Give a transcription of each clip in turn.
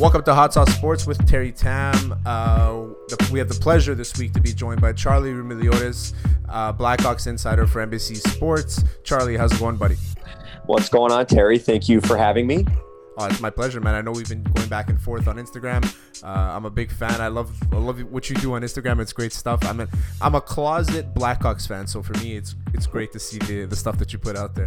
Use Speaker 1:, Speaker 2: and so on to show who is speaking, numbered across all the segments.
Speaker 1: Welcome to Hot Sauce Sports with Terry Tam. Uh, we have the pleasure this week to be joined by Charlie Roumeliotis, uh, Blackhawks insider for NBC Sports. Charlie, how's it going, buddy?
Speaker 2: What's going on, Terry? Thank you for having me.
Speaker 1: Oh, it's my pleasure, man. I know we've been going back and forth on Instagram. Uh, I'm a big fan. I love I love what you do on Instagram. It's great stuff. I'm a, I'm a closet Blackhawks fan, so for me, it's it's great to see the, the stuff that you put out there.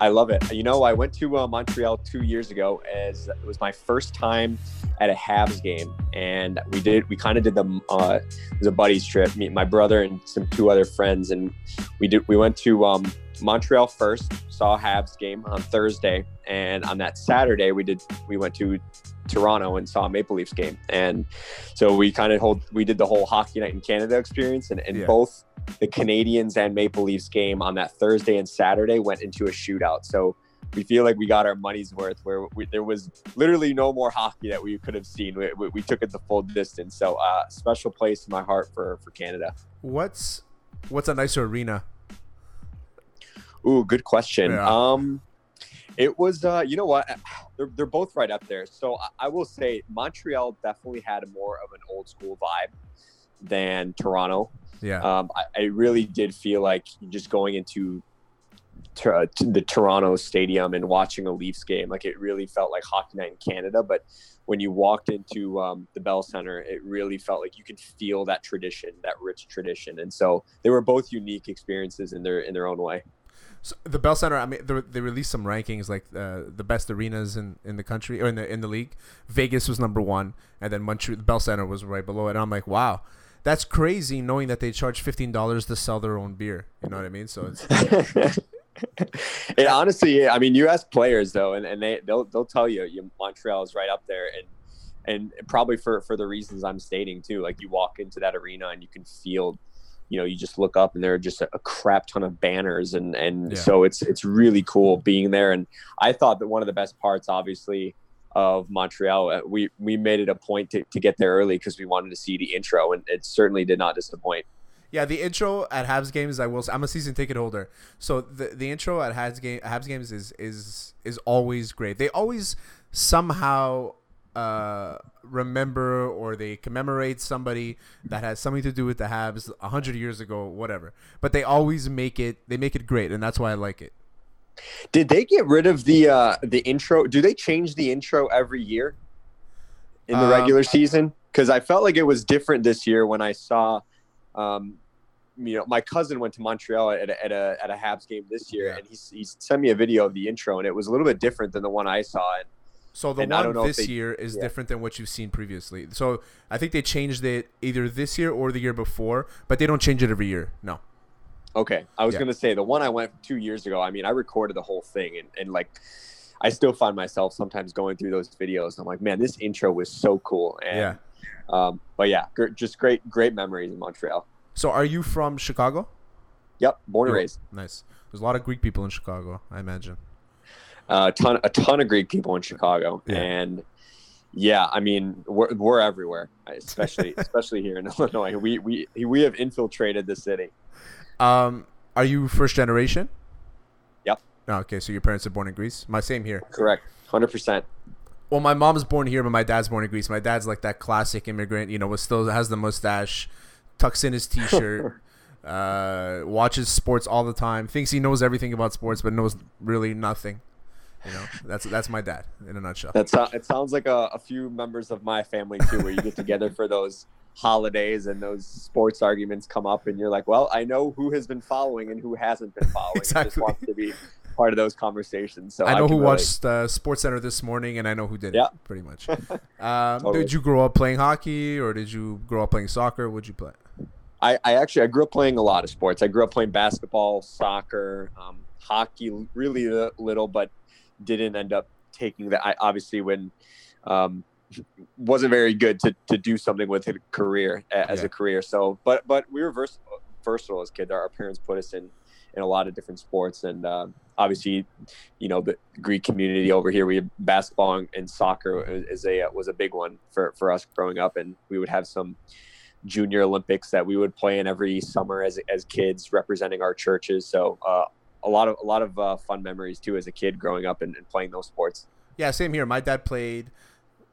Speaker 2: I love it. You know, I went to uh, Montreal two years ago as it was my first time at a Habs game, and we did we kind of did the uh, it was a buddies trip. Me, my brother, and some two other friends, and we did we went to um, Montreal first, saw a Habs game on Thursday, and on that Saturday we did we went to Toronto and saw a Maple Leafs game, and so we kind of hold we did the whole hockey night in Canada experience, and, and yeah. both the Canadiens and Maple Leafs game on that Thursday and Saturday went into a shootout. So we feel like we got our money's worth where we, there was literally no more hockey that we could have seen. We, we, we took it the full distance. So uh, special place in my heart for, for Canada.
Speaker 1: What's, what's a nicer arena?
Speaker 2: Ooh, good question. Yeah. Um, it was, uh, you know what? They're, they're both right up there. So I, I will say Montreal definitely had more of an old school vibe than Toronto.
Speaker 1: Yeah.
Speaker 2: Um, I, I, really did feel like just going into uh, the Toronto Stadium and watching a Leafs game, like it really felt like hockey night in Canada. But when you walked into um, the Bell Center, it really felt like you could feel that tradition, that rich tradition. And so they were both unique experiences in their in their own way.
Speaker 1: So the Bell Center, I mean, they released some rankings like uh, the best arenas in, in the country or in the in the league. Vegas was number one, and then Montreal, the Bell Center was right below it. And I'm like, wow, that's crazy knowing that they charge fifteen dollars to sell their own beer. You know what I mean? So it's.
Speaker 2: it honestly, I mean, you ask players though, and, and they they'll they'll tell you, you Montreal is right up there, and and probably for for the reasons I'm stating too. Like you walk into that arena and you can feel, you know, you just look up and there are just a, a crap ton of banners, and and yeah. so it's it's really cool being there. And I thought that one of the best parts, obviously of Montreal. Uh, we we made it a point to, to get there early because we wanted to see the intro, and it certainly did not disappoint.
Speaker 1: Yeah, the intro at Habs games, I will. I'm a season ticket holder, so the the intro at Habs game Habs games is is is always great. They always somehow uh, remember or they commemorate somebody that has something to do with the Habs hundred years ago, whatever. But they always make it they make it great, and that's why I like it.
Speaker 2: Did they get rid of the uh, the intro? Do they change the intro every year in the um, regular season? Because I felt like it was different this year when I saw, um, you know, my cousin went to Montreal at a, at a, at a Habs game this year, yeah. and he, he sent me a video of the intro, and it was a little bit different than the one I saw. And,
Speaker 1: so the one this they, year is yeah. different than what you've seen previously. So I think they changed it either this year or the year before, but they don't change it every year. No.
Speaker 2: Okay, I was yeah. gonna say the one I went two years ago. I mean, I recorded the whole thing, and, and like, I still find myself sometimes going through those videos. I'm like, man, this intro was so cool. And,
Speaker 1: yeah.
Speaker 2: Um, but yeah, gr- just great, great memories in Montreal.
Speaker 1: So, are you from Chicago?
Speaker 2: Yep, born and raised.
Speaker 1: Nice. There's a lot of Greek people in Chicago, I imagine.
Speaker 2: Uh, a ton, a ton of Greek people in Chicago, yeah. and yeah, I mean, we're, we're everywhere, especially especially here in Illinois. We we we have infiltrated the city.
Speaker 1: Um, are you first generation?
Speaker 2: Yep.
Speaker 1: Oh, okay, so your parents are born in Greece. My same here.
Speaker 2: Correct. Hundred percent.
Speaker 1: Well, my mom's born here, but my dad's born in Greece. My dad's like that classic immigrant, you know, was still has the mustache, tucks in his t-shirt, uh, watches sports all the time, thinks he knows everything about sports, but knows really nothing. You know, that's that's my dad in a nutshell.
Speaker 2: That's it sounds like a, a few members of my family too, where you get together for those holidays and those sports arguments come up and you're like well i know who has been following and who hasn't been following exactly. just wants to be part of those conversations so
Speaker 1: i know I who really... watched uh, sports center this morning and i know who did yeah. pretty much um, totally. did you grow up playing hockey or did you grow up playing soccer what'd you play
Speaker 2: I, I, actually i grew up playing a lot of sports i grew up playing basketball soccer um, hockey really little but didn't end up taking that i obviously when um, wasn't very good to, to do something with a career as yeah. a career. So, but but we were versatile, versatile as kids. Our parents put us in in a lot of different sports, and uh, obviously, you know, the Greek community over here, we have basketball and soccer is a was a big one for for us growing up, and we would have some junior Olympics that we would play in every summer as as kids, representing our churches. So. Uh, a lot of a lot of uh, fun memories too as a kid growing up and, and playing those sports.
Speaker 1: Yeah, same here. My dad played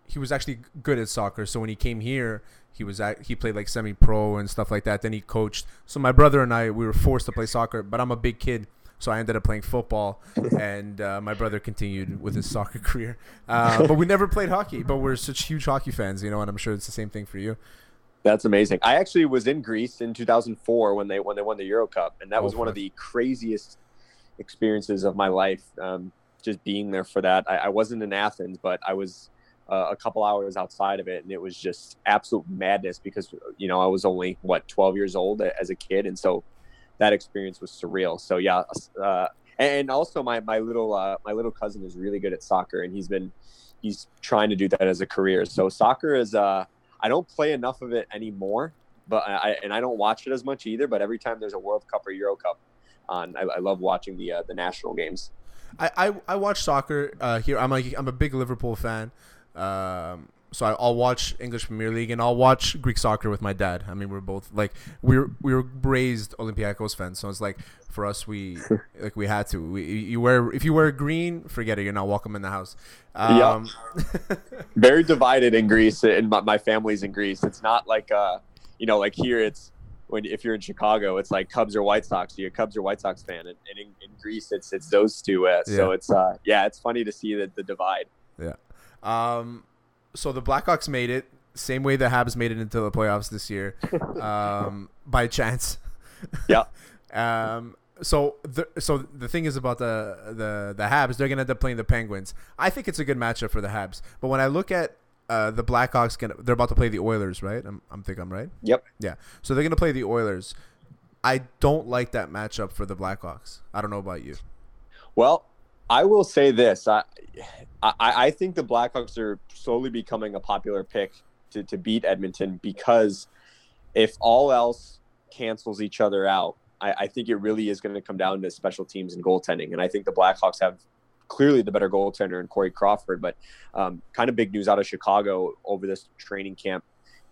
Speaker 1: he was actually good at soccer. So when he came here, he was at, he played like semi pro and stuff like that. Then he coached. So my brother and I we were forced to play soccer, but I'm a big kid. So I ended up playing football, and uh, my brother continued with his soccer career. Uh, but we never played hockey. But we're such huge hockey fans, you know, and I'm sure it's the same thing for you.
Speaker 2: That's amazing. I actually was in Greece in 2004 when they when they won the Euro Cup, and that
Speaker 1: Oh,
Speaker 2: was one of the craziest experiences of my life. Um, just being there for that. I, I wasn't in Athens, but I was uh, a couple hours outside of it, and it was just absolute madness because you know I was only what 12 years old as a kid, and so that experience was surreal. So yeah, uh, and also my my little uh, my little cousin is really good at soccer, and he's been he's trying to do that as a career. So soccer is uh, I don't play enough of it anymore, but I and I don't watch it as much either. But every time there's a World Cup or Euro Cup on, I, I love watching the uh, the national games.
Speaker 1: I, I, I watch soccer uh, here. I'm a, I'm a big Liverpool fan. Um, so I, I'll watch English Premier League and I'll watch Greek soccer with my dad. I mean, we're both like we were we were raised Olympiacos fans, so it's like for us we like we had to. We, you wear if you wear green, forget it. You're not welcome in the house. Um,
Speaker 2: Very divided in Greece, and my, my family's in Greece. It's not like uh, you know, like here it's when if you're in Chicago, it's like Cubs or White Sox. You're a Cubs or White Sox fan, and, and in, in Greece, it's it's those two. Uh, So
Speaker 1: Yeah.
Speaker 2: it's uh, yeah, it's funny to see the, the divide.
Speaker 1: Um, so the Blackhawks made it same way the Habs made it into the playoffs this year, um, by chance.
Speaker 2: Yeah.
Speaker 1: um. So the so the thing is about the the the Habs, they're gonna end up playing the Penguins. I think it's a good matchup for the Habs. But when I look at uh, the Blackhawks, gonna they're about to play the Oilers, right? I'm I'm think I'm right.
Speaker 2: Yep.
Speaker 1: Yeah. So they're gonna play the Oilers. I don't like that matchup for the Blackhawks. I don't know about you.
Speaker 2: Well, I will say this: I, I, I think the Blackhawks are slowly becoming a popular pick to, to beat Edmonton because if all else cancels each other out, I, I think it really is going to come down to special teams and goaltending. And I think the Blackhawks have clearly the better goaltender in Corey Crawford. But um, kind of big news out of Chicago over this training camp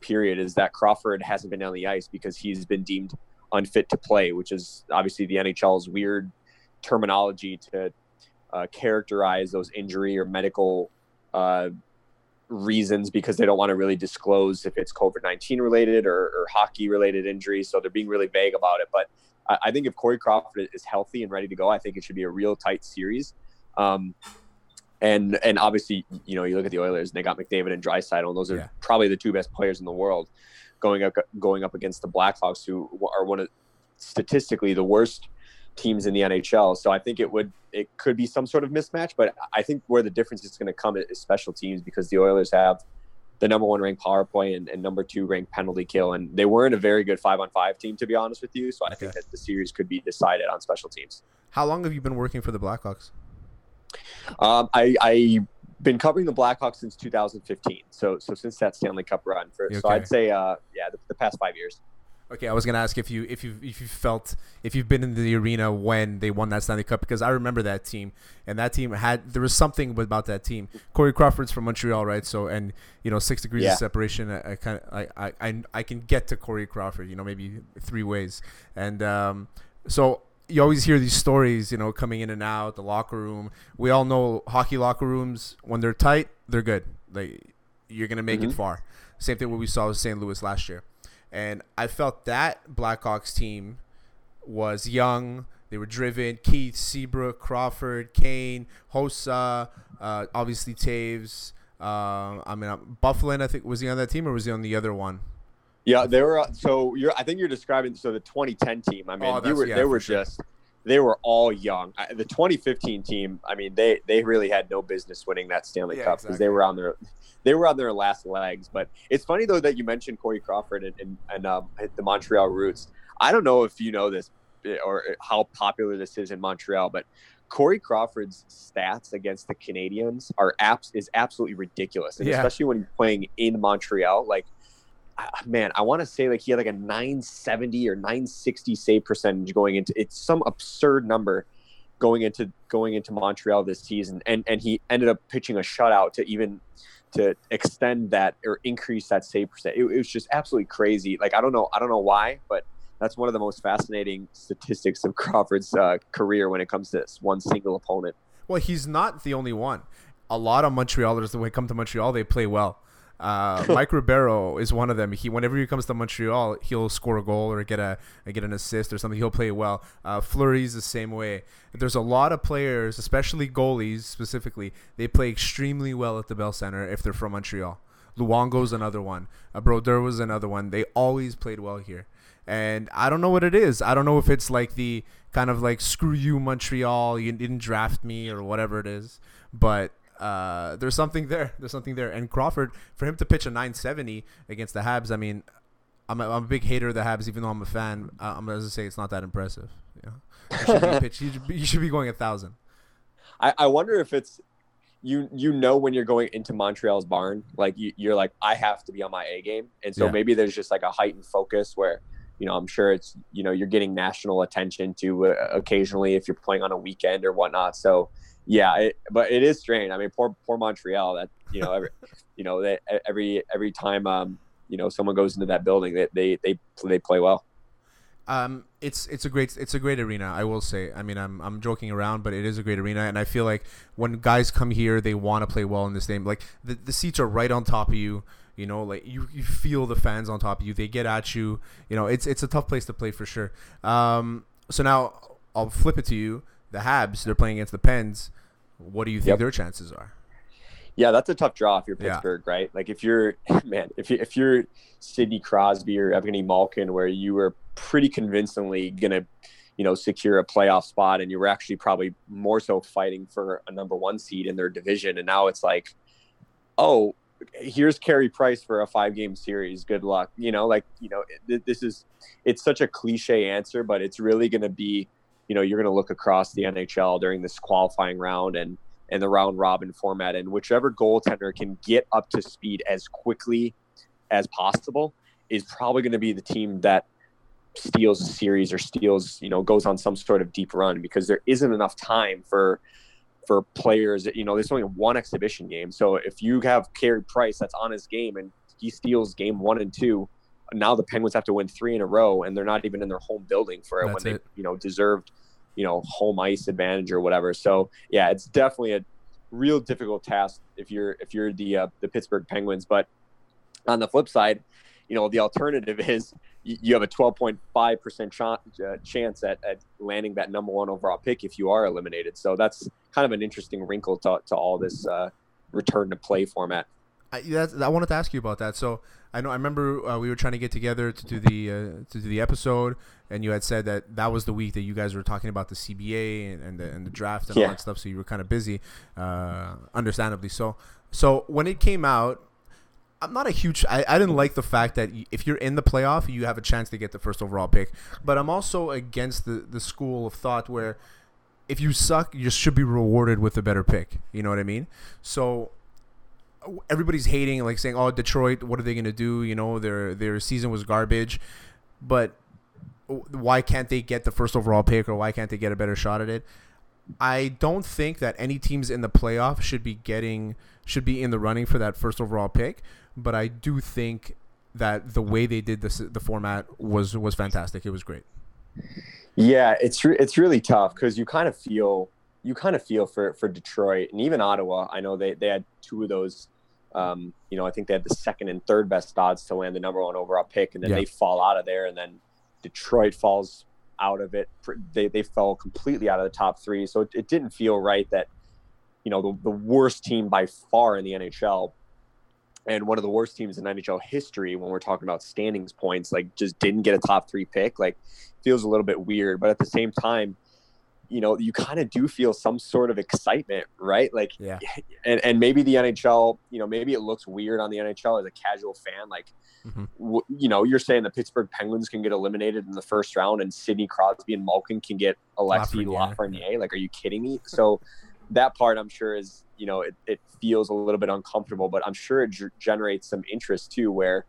Speaker 2: period is that Crawford hasn't been on the ice because he's been deemed unfit to play, which is obviously the NHL's weird terminology to uh, characterize those injury or medical uh, reasons because they don't want to really disclose if it's COVID 19 related or, or hockey related injuries. So they're being really vague about it. But I, I think if Corey Crawford is healthy and ready to go, I think it should be a real tight series. Um, and and obviously, you know, you look at the Oilers and they got McDavid and Draisaitl, and those are
Speaker 1: Yeah.
Speaker 2: probably the two best players in the world going up going up against the Blackhawks, who are one of statistically the worst teams in the NHL. So I think it would it could be some sort of mismatch, but I think where the difference is going to come is special teams because the Oilers have the number one ranked power play and, and number two ranked penalty kill, and they weren't a very good five on five team to be honest with you. So I think that the series could be decided on special teams.
Speaker 1: How long have you been working for the Blackhawks?
Speaker 2: Um, I I been covering the Blackhawks since 2015, so so since that Stanley Cup run. For, So I'd say uh, yeah, the, the past five years.
Speaker 1: Okay, I was gonna ask if you if you if you felt if you've been in the arena when they won that Stanley Cup because I remember that team and that team had there was something about that team. Corey Crawford's from Montreal, right? So and you know six degrees
Speaker 2: Yeah.
Speaker 1: of separation. I, I kind of I, I I can get to Corey Crawford, you know, maybe three ways. And um, so you always hear these stories, you know, coming in and out the locker room. We all know hockey locker rooms when they're tight, they're good. Like you're gonna make it
Speaker 2: Mhm.
Speaker 1: far. Same thing what we saw with St. Louis last year. And I felt that Blackhawks team was young. They were driven. Keith, Seabrook, Crawford, Kane, Hossa, uh, obviously Toews. Uh, I mean, uh, Byfuglien, I think, was he on that team or was he on the other one?
Speaker 2: Yeah, they were. uh, So you're. I think you're describing. So the 2010 team. I mean,
Speaker 1: Oh,
Speaker 2: you were.
Speaker 1: yeah,
Speaker 2: they were
Speaker 1: sure.
Speaker 2: just. They were all young. I- The 2015 team. I mean, they they really had no business winning that Stanley
Speaker 1: Yeah,
Speaker 2: Cup because
Speaker 1: exactly.
Speaker 2: they were on their. They were on their last legs. But it's funny though that you mentioned Corey Crawford and and, and um, the Montreal Roots. I don't know if you know this eh, or how popular this is in Montreal, but Corey Crawford's stats against the Canadiens are Habs is absolutely ridiculous, and
Speaker 1: Yeah.
Speaker 2: especially when he's playing in Montreal. Like, man, I want to say like he had like a 970 or 960 save percentage going into it's some absurd number going into going into Montreal this season, and and he ended up pitching a shutout to even to extend that or increase that save percent. It, it was just absolutely crazy. Like I don't know, I don't know why, but that's one of the most fascinating statistics of Crawford's uh, career when it comes to this one single opponent.
Speaker 1: Well, he's not the only one. a lot of Montrealers, when they come to Montreal, they play well. Uh, Mike Ribeiro is one of them. He whenever he comes to Montreal, he'll score a goal or get a get an assist or something. He'll play well. Uh, Fleury's the same way. There's a lot of players, especially goalies specifically. They play extremely well at the Bell Center if they're from Montreal. Luongo's another one. Uh, Brodeur was another one. They always played well here. And I don't know what it is. I don't know if it's like the kind of like screw you Montreal, you didn't draft me or whatever it is. But uh, there's something there. There's something there. And Crawford, for him to pitch a 970 against the Habs, I mean, I'm a, I'm a big hater of the Habs, even though I'm a fan. Uh, I'm going to say it's not that impressive. You, know? you, should, be you, should, be, you should be going a thousand.
Speaker 2: I, I wonder if it's you you know when you're going into Montreal's barn, like you, you're like I have to be on my A game, and so yeah. maybe there's just like a heightened focus where you know I'm sure it's you know you're getting national attention to uh, occasionally if you're playing on a weekend or whatnot. So yeah, it, but it is strange. I mean, poor poor Montreal. That you know, every you know, every every time um you know someone goes into that building, they they they, they play well.
Speaker 1: Um, it's it's a great it's a great arena. I will say. I mean, I'm I'm joking around, but it is a great arena, and I feel like when guys come here, they want to play well in this game. Like the the seats are right on top of you. You know, like you, you feel the fans on top of you. They get at you. You know, it's it's a tough place to play for sure. Um, so now I'll flip it to you the Habs, they're playing against the Pens. What do you think yep. their chances are?
Speaker 2: Yeah, that's a tough draw if you're Pittsburgh, yeah. right? Like if you're man, if you if you're Sidney Crosby or Evgeny Malkin, where you were pretty convincingly gonna, you know, secure a playoff spot, and you were actually probably more so fighting for a number one seed in their division, and now it's like, oh, here's Carey Price for a five game series. Good luck. You know, like you know, this is it's such a cliche answer, but it's really gonna be you know you're going to look across the NHL during this qualifying round and and the round robin format, and whichever goaltender can get up to speed as quickly as possible is probably going to be the team that steals a series or steals you know goes on some sort of deep run because there isn't enough time for for players you know there's only one exhibition game so if you have Carey Price that's on his game and he steals game one and two now the Penguins have to win three in a row, and they're not even in their home building for it That's when it. they, you know, deserved, you know, home ice advantage or whatever. So yeah, it's definitely a real difficult task if you're if you're the uh, the Pittsburgh Penguins. But on the flip side, you know, the alternative is you have a 12.5 percent uh, chance at, at landing that number one overall pick if you are eliminated. So that's kind of an interesting wrinkle to, to all this uh, return to play format.
Speaker 1: I, I wanted to ask you about that. So I know I remember uh, we were trying to get together to do the uh, to do the episode, and you had said that that was the week that you guys were talking about the CBA and, and the and the draft and yeah. all that stuff. So you were kind of busy, uh, understandably. So so when it came out, I'm not a huge. I, I didn't like the fact that if you're in the playoff, you have a chance to get the first overall pick. But I'm also against the the school of thought where if you suck, you should be rewarded with a better pick. You know what I mean? So everybody's hating, like saying, "Oh, Detroit, what are they going to do?" You know, their their season was garbage, but why can't they get the first overall pick, or why can't they get a better shot at it? I don't think that any teams in the playoff should be getting should be in the running for that first overall pick, but I do think that the way they did this the format was was fantastic. It was great.
Speaker 2: Yeah, it's re- it's really tough because you kind of feel you kind of feel for for Detroit and even Ottawa. I know they they had two of those um, you know, I think they had the second and third best odds to land the number one overall pick, and then yeah. they fall out of there, and then Detroit falls out of it. They they fell completely out of the top three, so it, it didn't feel right that you know the, the worst team by far in the NHL and one of the worst teams in NHL history when we're talking about standings points, like just didn't get a top three pick, like feels a little bit weird. But at the same time, you know, you kind of do feel some sort of excitement, right? Like,
Speaker 1: yeah.
Speaker 2: And, and maybe the NHL, you know, maybe it looks weird on the NHL as a casual fan. Like, mm-hmm. w- you know, you're saying the Pittsburgh Penguins can get eliminated in the first round and Sidney Crosby and Malkin can get Alexi Lafreniere. Lafreniere. Like, are you kidding me? So that part I'm sure is, you know, it, it feels a little bit uncomfortable, but I'm sure it g- generates some interest too, where,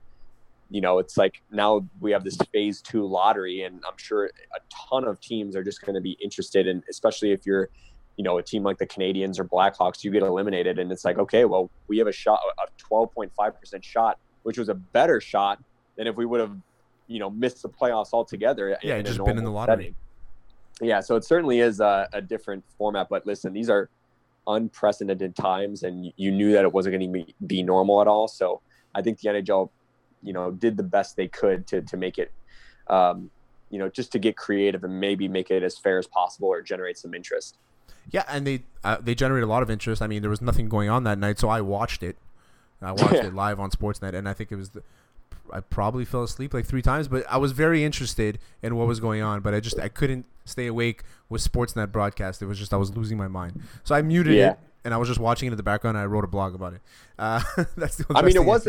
Speaker 2: you know, it's like now we have this phase two lottery, and I'm sure a ton of teams are just going to be interested in, especially if you're, you know, a team like the Canadiens or Blackhawks, you get eliminated, and it's like, okay, well, we have a shot, a 12.5% shot, which was a better shot than if we would have, you know, missed the playoffs altogether.
Speaker 1: Yeah, just been in the lottery. Setting.
Speaker 2: Yeah, so it certainly is a, a different format, but listen, these are unprecedented times, and you knew that it wasn't going to be, be normal at all. So I think the NHL, you know, did the best they could to to make it, um, you know, just to get creative and maybe make it as fair as possible or generate some interest.
Speaker 1: Yeah, and they uh, they generated a lot of interest. I mean, there was nothing going on that night, so I watched it. I watched it live on Sportsnet, and I think it was the. I probably fell asleep like three times, but I was very interested in what was going on. But I just I couldn't stay awake with Sportsnet broadcast. It was just I was losing my mind, so I muted yeah. it and I was just watching it in the background. and I wrote a blog about it. Uh, that's the.
Speaker 2: I mean, it was.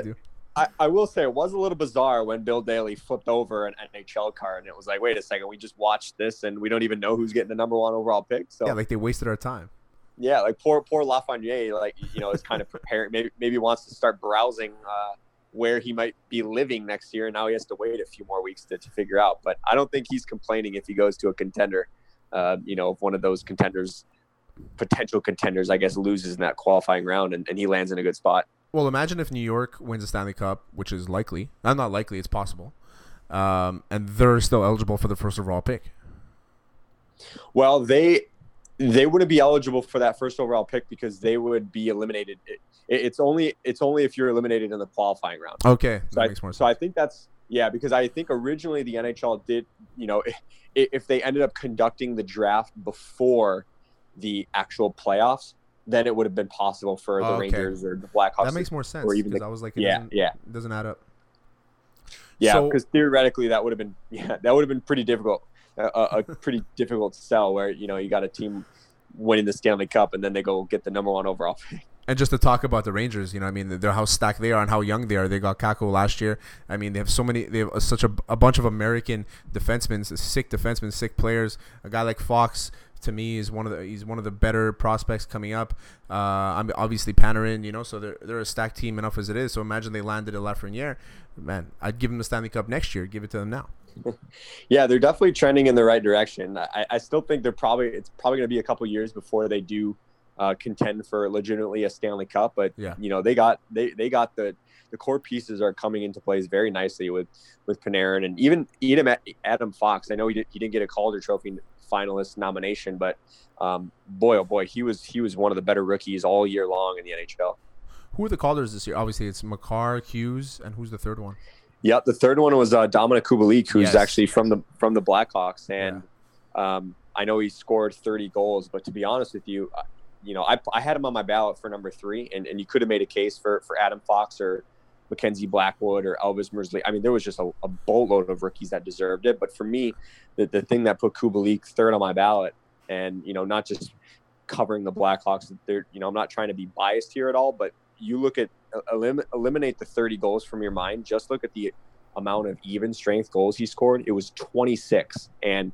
Speaker 2: I, I will say it was a little bizarre when Bill Daly flipped over an NHL card and it was like, wait a second, we just watched this and we don't even know who's getting the number one overall pick. So
Speaker 1: yeah, like they wasted our time.
Speaker 2: Yeah, like poor poor Lafreniere, like you know, is kind of preparing. Maybe maybe wants to start browsing uh, where he might be living next year, and now he has to wait a few more weeks to, to figure out. But I don't think he's complaining if he goes to a contender. Uh, you know, if one of those contenders, potential contenders, I guess, loses in that qualifying round and, and he lands in a good spot.
Speaker 1: Well, imagine if New York wins the Stanley Cup, which is likely. Not not likely, it's possible. Um, and they're still eligible for the first overall pick.
Speaker 2: Well, they they wouldn't be eligible for that first overall pick because they would be eliminated. It, it's only it's only if you're eliminated in the qualifying round.
Speaker 1: Okay,
Speaker 2: so I, So I think that's yeah because I think originally the NHL did you know if, if they ended up conducting the draft before the actual playoffs, then it would have been possible for the oh, okay. Rangers or the Blackhawks.
Speaker 1: That makes more sense. Or even the, I was like,
Speaker 2: yeah, yeah,
Speaker 1: it doesn't add up.
Speaker 2: Yeah, because so, theoretically that would have been yeah that would have been pretty difficult, a, a pretty difficult sell where you know you got a team winning the Stanley Cup and then they go get the number one overall pick.
Speaker 1: And just to talk about the Rangers, you know, I mean, they're how stacked they are and how young they are. They got Kakko last year. I mean, they have so many. They have such a, a bunch of American defensemen, sick defensemen, sick players. A guy like Fox to me is one of the he's one of the better prospects coming up. Uh, I'm obviously Panarin, you know, so they're they're a stacked team enough as it is. So imagine they landed a Lafreniere, man. I'd give them the Stanley Cup next year. Give it to them now.
Speaker 2: yeah, they're definitely trending in the right direction. I, I still think they're probably it's probably going to be a couple years before they do uh, contend for legitimately a Stanley Cup. But yeah. you know they got they they got the the core pieces are coming into place very nicely with with Panarin and even Adam Adam Fox. I know he, did, he didn't get a Calder Trophy finalist nomination. But um, boy, oh boy, he was he was one of the better rookies all year long in the NHL.
Speaker 1: Who are the callers this year? Obviously, it's Makar, Hughes, and who's the third one?
Speaker 2: Yep, the third one was uh, Dominik Kubalik, who's yes. actually from the from the Blackhawks, and yeah. um, I know he scored 30 goals. But to be honest with you, uh, you know, I, I had him on my ballot for number three, and, and you could have made a case for for Adam Fox or Mackenzie Blackwood or Elvis Merzlikins. I mean, there was just a, a, boatload of rookies that deserved it. But for me, the, the thing that put Kubalik third on my ballot, and you know, not just covering the Blackhawks, they're you know, I'm not trying to be biased here at all, but you look at uh, elim- eliminate the 30 goals from your mind. Just look at the amount of even strength goals he scored. It was 26, and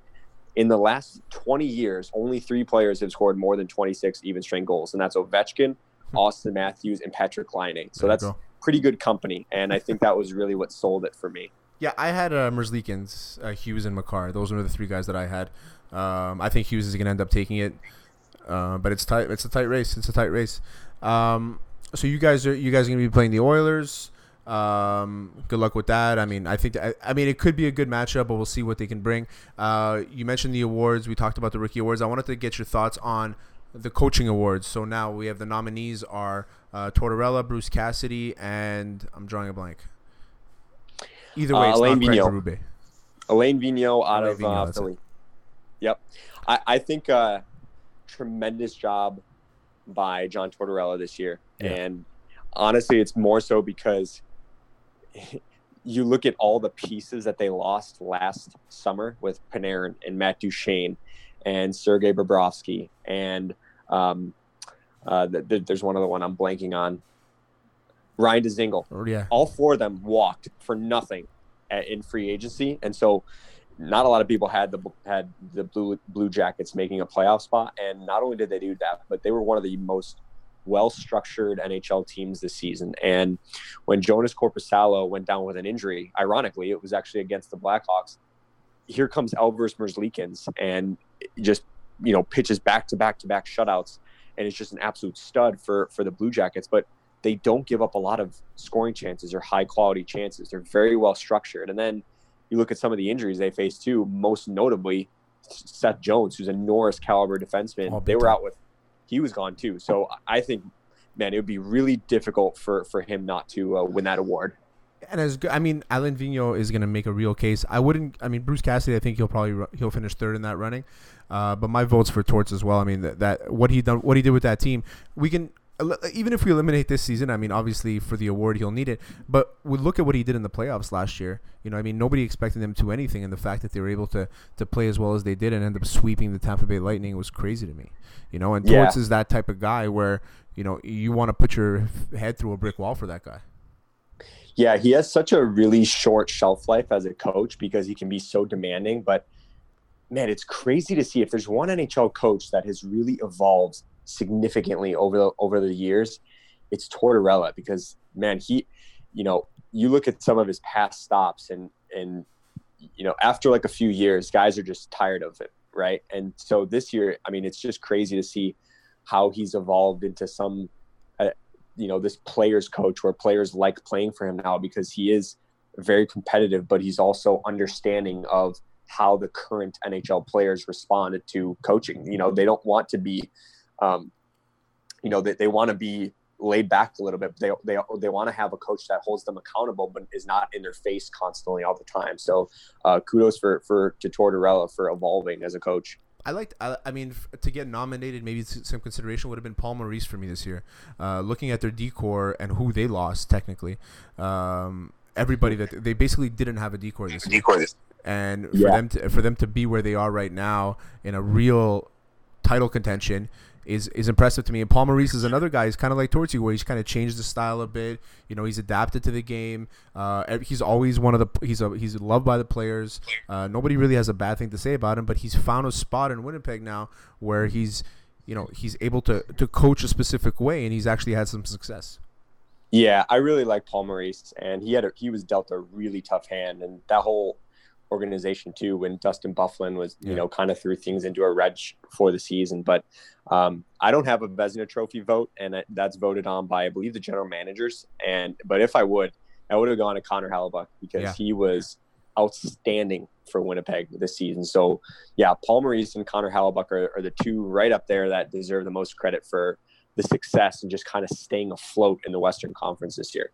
Speaker 2: in the last 20 years, only three players have scored more than 26 even strength goals, and that's Ovechkin, Auston Matthews, and Patrick Laine. So that's pretty good company, and I think that was really what sold it for me.
Speaker 1: Yeah, I had uh, Merzlikins, uh, Hughes, and Makar. Those were the three guys that I had. Um, I think Hughes is going to end up taking it, uh, but it's tight. It's a tight race. It's a tight race. Um, so you guys are you guys going to be playing the Oilers. Um, good luck with that. I mean, I think I, I, mean it could be a good matchup, but we'll see what they can bring. Uh, you mentioned the awards. We talked about the rookie awards. I wanted to get your thoughts on the coaching awards. So now we have the nominees are uh, Tortorella, Bruce Cassidy, and I'm drawing a blank. Either way, uh, Alain Vigneault.
Speaker 2: Alain Vigneault out Alain of Vigneault, uh, Philly. It. Yep, I, I think uh, tremendous job by John Tortorella this year, yeah. and honestly, it's more so because you look at all the pieces that they lost last summer with Panarin and Matt Duchene and Sergei Bobrovsky and um, uh, th- th- there's one other one I'm blanking on. Ryan Dzingel.
Speaker 1: Oh, yeah.
Speaker 2: All four of them walked for nothing at, in free agency, and so not a lot of people had the had the blue Blue Jackets making a playoff spot. And not only did they do that, but they were one of the most well structured NHL teams this season. And when Joonas Korpisalo went down with an injury, ironically, it was actually against the Blackhawks. Here comes Elvis Merzlikins and just you know pitches back to back to back shutouts and is just an absolute stud for for the Blue Jackets. But they don't give up a lot of scoring chances or high quality chances. They're very well structured. And then you look at some of the injuries they faced too, most notably Seth Jones, who's a Norris caliber defenseman. Oh, they were out with he was gone too. So I think, man, it would be really difficult for for him not to uh, win that award.
Speaker 1: And as good, I mean, Alain Vigneault is going to make a real case. I wouldn't. I mean, Bruce Cassidy. I think he'll probably he'll finish third in that running. Uh, but my vote's for Torts as well. I mean, that, that what he done, what he did with that team, we can even if we eliminate this season, I mean, obviously for the award he'll need it. But we look at what he did in the playoffs last year. You know, I mean, nobody expected them to anything, and the fact that they were able to to play as well as they did and end up sweeping the Tampa Bay Lightning was crazy to me. You know, and yeah. Torts is that type of guy where you know you want to put your head through a brick wall for that guy.
Speaker 2: Yeah, he has such a really short shelf life as a coach because he can be so demanding. But man, it's crazy to see if there's one NHL coach that has really evolved significantly over the over the years, it's Tortorella because man, he, you know, you look at some of his past stops and and you know after like a few years, guys are just tired of it, right? And so this year, I mean, it's just crazy to see how he's evolved into some, you know, this players coach where players like playing for him now because he is very competitive, but he's also understanding of how the current NHL players responded to coaching. You know, they don't want to be um, you know, they, they want to be laid back a little bit. They they they want to have a coach that holds them accountable, but is not in their face constantly all the time. So, uh, kudos for for to Tortorella for evolving as a coach.
Speaker 1: I liked. I, I, mean, to get nominated, maybe some consideration would have been Paul Maurice for me this year. Uh, looking at their D-corps and who they lost, technically, um, everybody that they basically didn't have a D-corps this year. D-corps this. And for yeah. them to for them to be where they are right now in a real title contention, is is impressive to me. And Paul Maurice is another guy. He's kind of like Torty, where he's kind of changed the style a bit. You know, he's adapted to the game. Uh, he's always one of the he's a he's loved by the players. Uh, nobody really has a bad thing to say about him. But he's found a spot in Winnipeg now where he's you know he's able to to coach a specific way, and he's actually had some success.
Speaker 2: Yeah, I really like Paul Maurice, and he had a, he was dealt a really tough hand, and that whole organization too when Dustin Byfuglien was, you know, kind of threw things into a wrench for the season. But um, I don't have a Vezina Trophy vote, and that's voted on by I believe the general managers. And but if I would, I would have gone to Connor Hellebuyck because yeah. he was outstanding for Winnipeg this season. So yeah, Paul Maurice and Connor Hellebuyck are, are the two right up there that deserve the most credit for the success and just kind of staying afloat in the Western Conference this year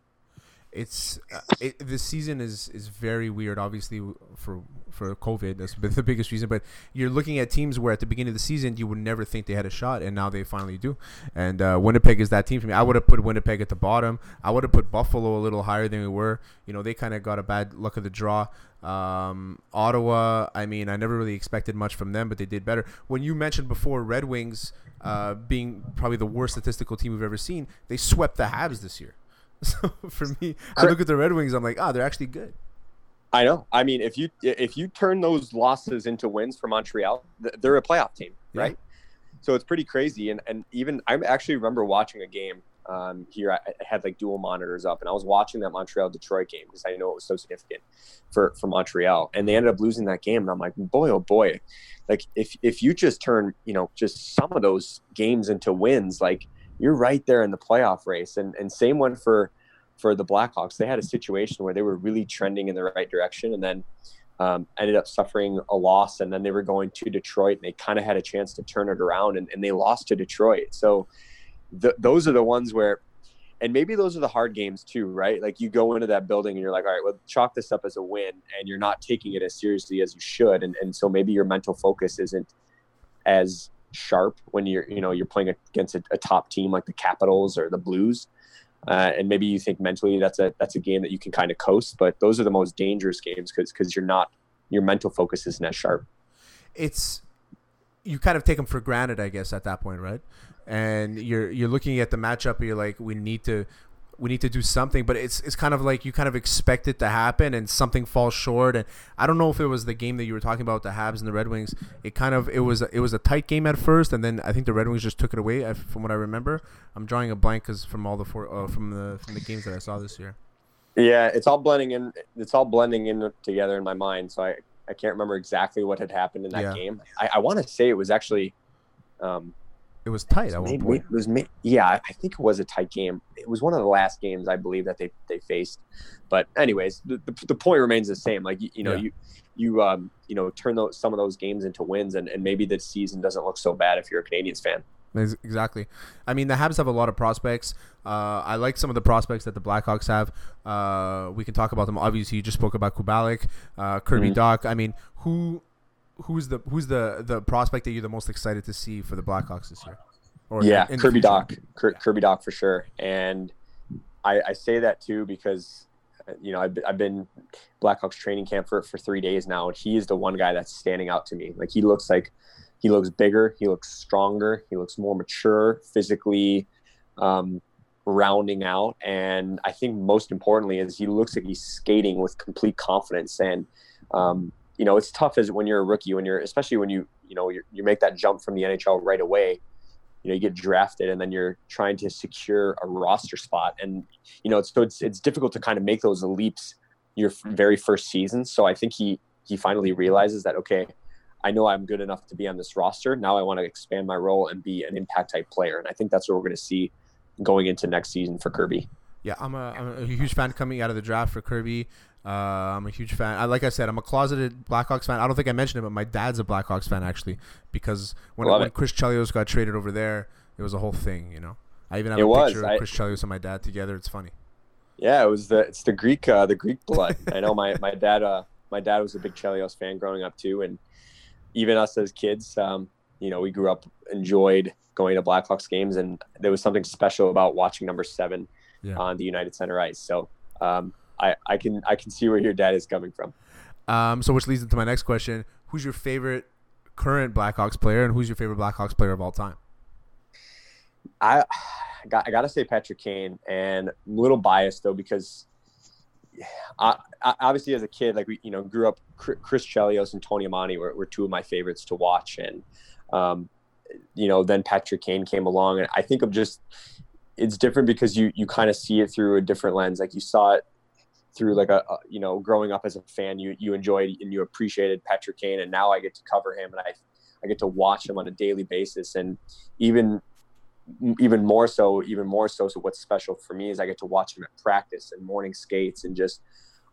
Speaker 1: it's uh, it, this season is is very weird. Obviously, for for COVID, that's the biggest reason. But you're looking at teams where at the beginning of the season you would never think they had a shot, and now they finally do. And uh, Winnipeg is that team for me. I would have put Winnipeg at the bottom. I would have put Buffalo a little higher than we were. You know, they kind of got a bad luck of the draw. Um, Ottawa, I mean, I never really expected much from them, but they did better. When you mentioned before Red Wings uh, being probably the worst statistical team we've ever seen, they swept the Habs this year. So for me, I look at the Red Wings. I'm like, ah, oh, they're actually good.
Speaker 2: I know. I mean, if you if you turn those losses into wins for Montreal, they're a playoff team, right? So it's pretty crazy. And and even I actually remember watching a game um, here. I, had like dual monitors up, and I was watching that Montreal Detroit game because I know it was so significant for for Montreal. And they ended up losing that game, and I'm like, boy, oh boy, like if if you just turn you know just some of those games into wins, like you're right there in the playoff race. And and same one for for the Blackhawks. They had a situation where they were really trending in the right direction, and then um, ended up suffering a loss. And then they were going to Detroit, and they kind of had a chance to turn it around, and, and they lost to Detroit. So th- those are the ones where. And maybe those are the hard games too, right? Like you go into that building and you're like, all right, well, chalk this up as a win, and you're not taking it as seriously as you should, and and so maybe your mental focus isn't as sharp when you're you know you're playing against a, a top team like the Capitals or the Blues. Uh, and maybe you think mentally that's a that's a game that you can kind of coast, but those are the most dangerous games because because you're not your mental focus isn't as sharp.
Speaker 1: It's you kind of take them for granted, I guess, at that point, right? And you're you're looking at the matchup, you're like, we need to we need to do something but it's it's kind of like you kind of expect it to happen and something falls short. And I don't know if it was the game that you were talking about the Habs and the Red Wings. It kind of it was it was a tight game at first and then I think the Red Wings just took it away from what I remember. I'm drawing a blank cuz from all the four, uh, from the from the games that I saw this year.
Speaker 2: Yeah it's all blending in it's all blending in together in my mind so I I can't remember exactly what had happened in that yeah. game. I, I want to say it was actually um,
Speaker 1: it was tight at one point.
Speaker 2: It was, yeah, I think it was a tight game. It was one of the last games I believe that they, they faced. But anyways, the, the, the point remains the same. Like you, you know, yeah. you you um you know turn those some of those games into wins, and, and maybe the season doesn't look so bad if you're a Canadiens fan.
Speaker 1: Exactly. I mean, the Habs have a lot of prospects. Uh, I like some of the prospects that the Blackhawks have. Uh, we can talk about them. Obviously, you just spoke about Kubalik, uh, Kirby mm-hmm. Dach. I mean, who who's the who's the the prospect that you're the most excited to see for the Blackhawks this year?
Speaker 2: Or yeah, Kirby Dach, Kirby Dach for sure. And I, I say that too because you know I've, I've been Blackhawks training camp for for three days now, and he is the one guy that's standing out to me. Like he looks like he looks bigger, he looks stronger, he looks more mature physically. Um, rounding out and i think most importantly is he looks like he's skating with complete confidence and um, you know it's tough as when you're a rookie when you're especially when you you know you make that jump from the nhl right away you know you get drafted and then you're trying to secure a roster spot and you know it's so it's, it's difficult to kind of make those leaps your very first season so i think he he finally realizes that okay I know I'm good enough to be on this roster. Now I want to expand my role and be an impact type player. And I think that's what we're going to see going into next season for Kirby.
Speaker 1: Yeah, I'm a, I'm a huge fan coming out of the draft for Kirby. Uh, I'm a huge fan. I, like I said, I'm a closeted Blackhawks fan. I don't think I mentioned it, but my dad's a Blackhawks fan actually because when, when Chris Chelios got traded over there, it was a whole thing. You know, I even have it a was. picture of I, Chris Chelios and my dad together. It's funny.
Speaker 2: Yeah, it was the it's the Greek uh, the Greek blood. I know my my dad uh my dad was a big Chelios fan growing up too, and even us as kids, um, you know, we grew up enjoyed going to Blackhawks games, and there was something special about watching number seven yeah. on the United Center ice. So um, I, I can I can see where your dad is coming from.
Speaker 1: Um, so which leads into my next question: Who's your favorite current Blackhawks player, and who's your favorite Blackhawks player of all time?
Speaker 2: I got I gotta say Patrick Kane, and I'm a little biased though because I, I, obviously as a kid, like we you know grew up Chris Chelios and Tony Amonte were, were two of my favorites to watch, and um, you know then Patrick Kane came along, and I think of just it's different because you you kind of see it through a different lens. Like you saw it through like a, a, you know growing up as a fan, you you enjoyed and you appreciated Patrick Kane, and now I get to cover him and I I get to watch him on a daily basis, and even even more so, even more so. So what's special for me is I get to watch him at practice and morning skates, and just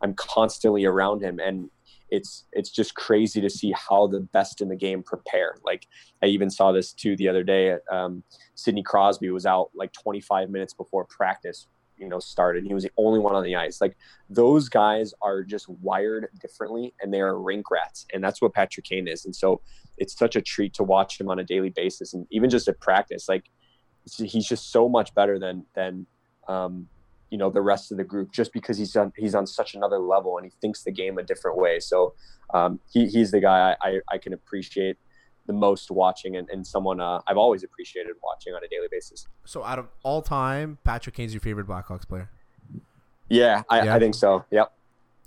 Speaker 2: I'm constantly around him, and it's it's just crazy to see how the best in the game prepare. Like I even saw this too the other day. Um, Sidney Crosby was out like 25 minutes before practice, you know, started. He was the only one on the ice. Like those guys are just wired differently, and they are rink rats, and that's what Patrick Kane is. And so it's such a treat to watch him on a daily basis, and even just at practice, like he's just so much better than than um, you know the rest of the group just because he's on he's on such another level and he thinks the game a different way. So um, he, he's the guy I, I, I, can appreciate the most watching and, and someone uh, I've always appreciated watching on a daily basis.
Speaker 1: So out of all time, Patrick Kane's your favorite Blackhawks player?
Speaker 2: Yeah, I, yeah. I think so. Yep.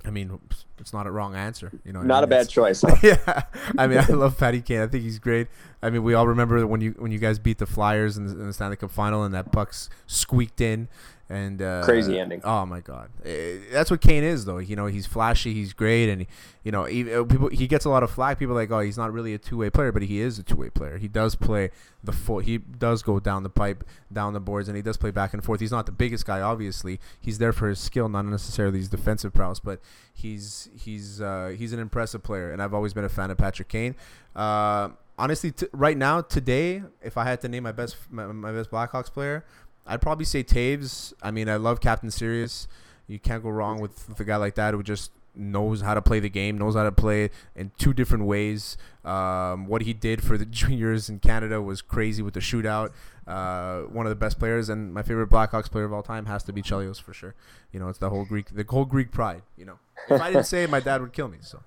Speaker 1: I mean, it's not a wrong answer. You know,
Speaker 2: not
Speaker 1: I
Speaker 2: mean? a bad it's, choice. Huh?
Speaker 1: yeah, I mean, I love Patty Kane. I think he's great. I mean, we all remember when you when you guys beat the Flyers in the, in the Stanley Cup final and that puck's squeaked in, and uh,
Speaker 2: crazy ending.
Speaker 1: Oh my god, eh, that's what Kane is though. You know, he's flashy, he's great, and you know, he, uh, people he gets a lot of flack. People like, oh, he's not really a two way player, but he is a two way player. He does play the full. He does go down the pipe, down the boards, and he does play back and forth. He's not the biggest guy, obviously. He's there for his skill, not necessarily his defensive prowess, but he's he's uh, he's an impressive player, and I've always been a fan of Patrick Kane. Uh, honestly, t- right now, today, if I had to name my best my, my best Blackhawks player, I'd probably say Toews. I mean, I love Captain Serious. You can't go wrong with, with a guy like that who just knows how to play the game, knows how to play it in two different ways. Um, what he did for the juniors in Canada was crazy with the shootout. Uh, one of the best players, and my favorite Blackhawks player of all time has to be Chelios for sure. You know, it's the whole Greek, the whole Greek pride. You know, if I didn't say it, my dad would kill me. So,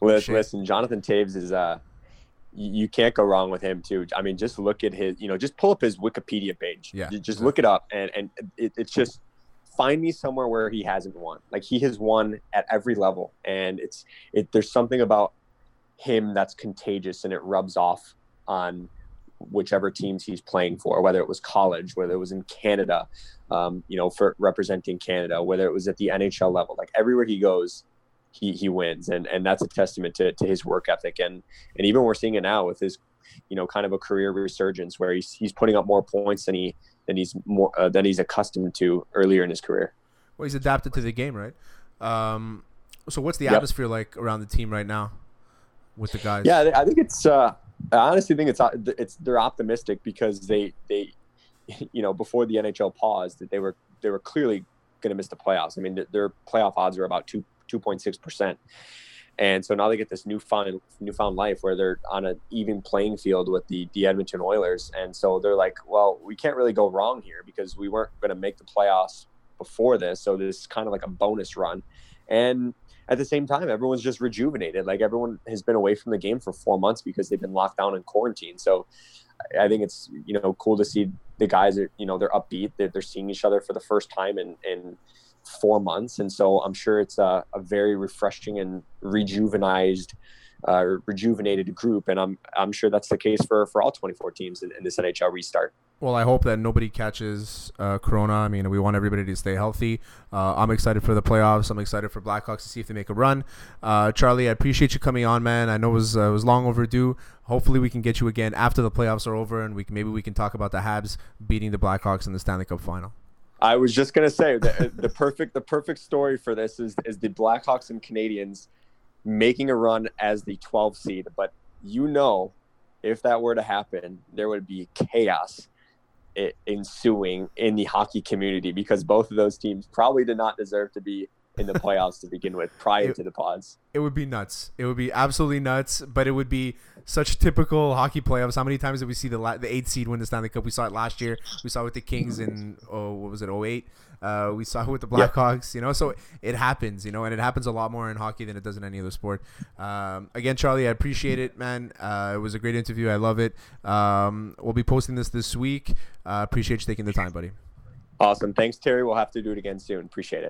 Speaker 2: listen, listen Jonathan Toews is uh, you can't go wrong with him too. I mean, just look at his, you know, just pull up his Wikipedia page.
Speaker 1: Yeah.
Speaker 2: Just look it up, and and it, it's just find me somewhere where he hasn't won. Like he has won at every level, and it's it. There's something about him that's contagious, and it rubs off on whichever teams he's playing for, whether it was college, whether it was in Canada, um, you know, for representing Canada, whether it was at the NHL level. Like everywhere he goes, he he wins, and and that's a testament to, to his work ethic. And and even we're seeing it now with his, you know, kind of a career resurgence where he's he's putting up more points than he than he's more uh, than he's accustomed to earlier in his career.
Speaker 1: Well, he's adapted to the game, right? Um, so what's the yep. atmosphere like around the team right now with the guys?
Speaker 2: Yeah, I think it's. Uh, I honestly think it's it's they're optimistic because they they you know before the NHL paused that they were they were clearly going to miss the playoffs. I mean their playoff odds are about two two point six percent, and so now they get this newfound newfound life where they're on an even playing field with the the Edmonton Oilers, and so they're like, well, we can't really go wrong here because we weren't going to make the playoffs before this, so this is kind of like a bonus run, and at the same time, everyone's just rejuvenated. Like everyone has been away from the game for four months because they've been locked down in quarantine. So I think it's you know cool to see the guys are you know they're upbeat. They're, they're seeing each other for the first time and in four months, and so I'm sure it's a, a very refreshing and rejuvenized. Uh, rejuvenated group, and I'm I'm sure that's the case for for all 24 teams in, in this NHL restart.
Speaker 1: Well, I hope that nobody catches uh, Corona. I mean, we want everybody to stay healthy. Uh, I'm excited for the playoffs. I'm excited for Blackhawks to see if they make a run. Uh, Charlie, I appreciate you coming on, man. I know it was uh, it was long overdue. Hopefully, we can get you again after the playoffs are over, and we can, maybe we can talk about the Habs beating the Blackhawks in the Stanley Cup final.
Speaker 2: I was just gonna say the, the perfect the perfect story for this is is the Blackhawks and Canadiens making a run as the 12 seed, but you know, if that were to happen, there would be chaos ensuing in the hockey community because both of those teams probably did not deserve to be in the playoffs to begin with prior it, to the pause.
Speaker 1: It would be nuts. It would be absolutely nuts, but it would be such typical hockey playoffs. How many times did we see the the eighth seed win the Stanley Cup? We saw it last year. We saw it with the Kings in oh what was it 08. Uh, we saw it with the Blackhawks. You know, so it happens. You know, and it happens a lot more in hockey than it does in any other sport. Um, again, Charlie, I appreciate it, man. Uh, it was a great interview. I love it. Um, we'll be posting this this week. Uh, appreciate you taking the time, buddy.
Speaker 2: Awesome. Thanks, Terry. We'll have to do it again soon. Appreciate it.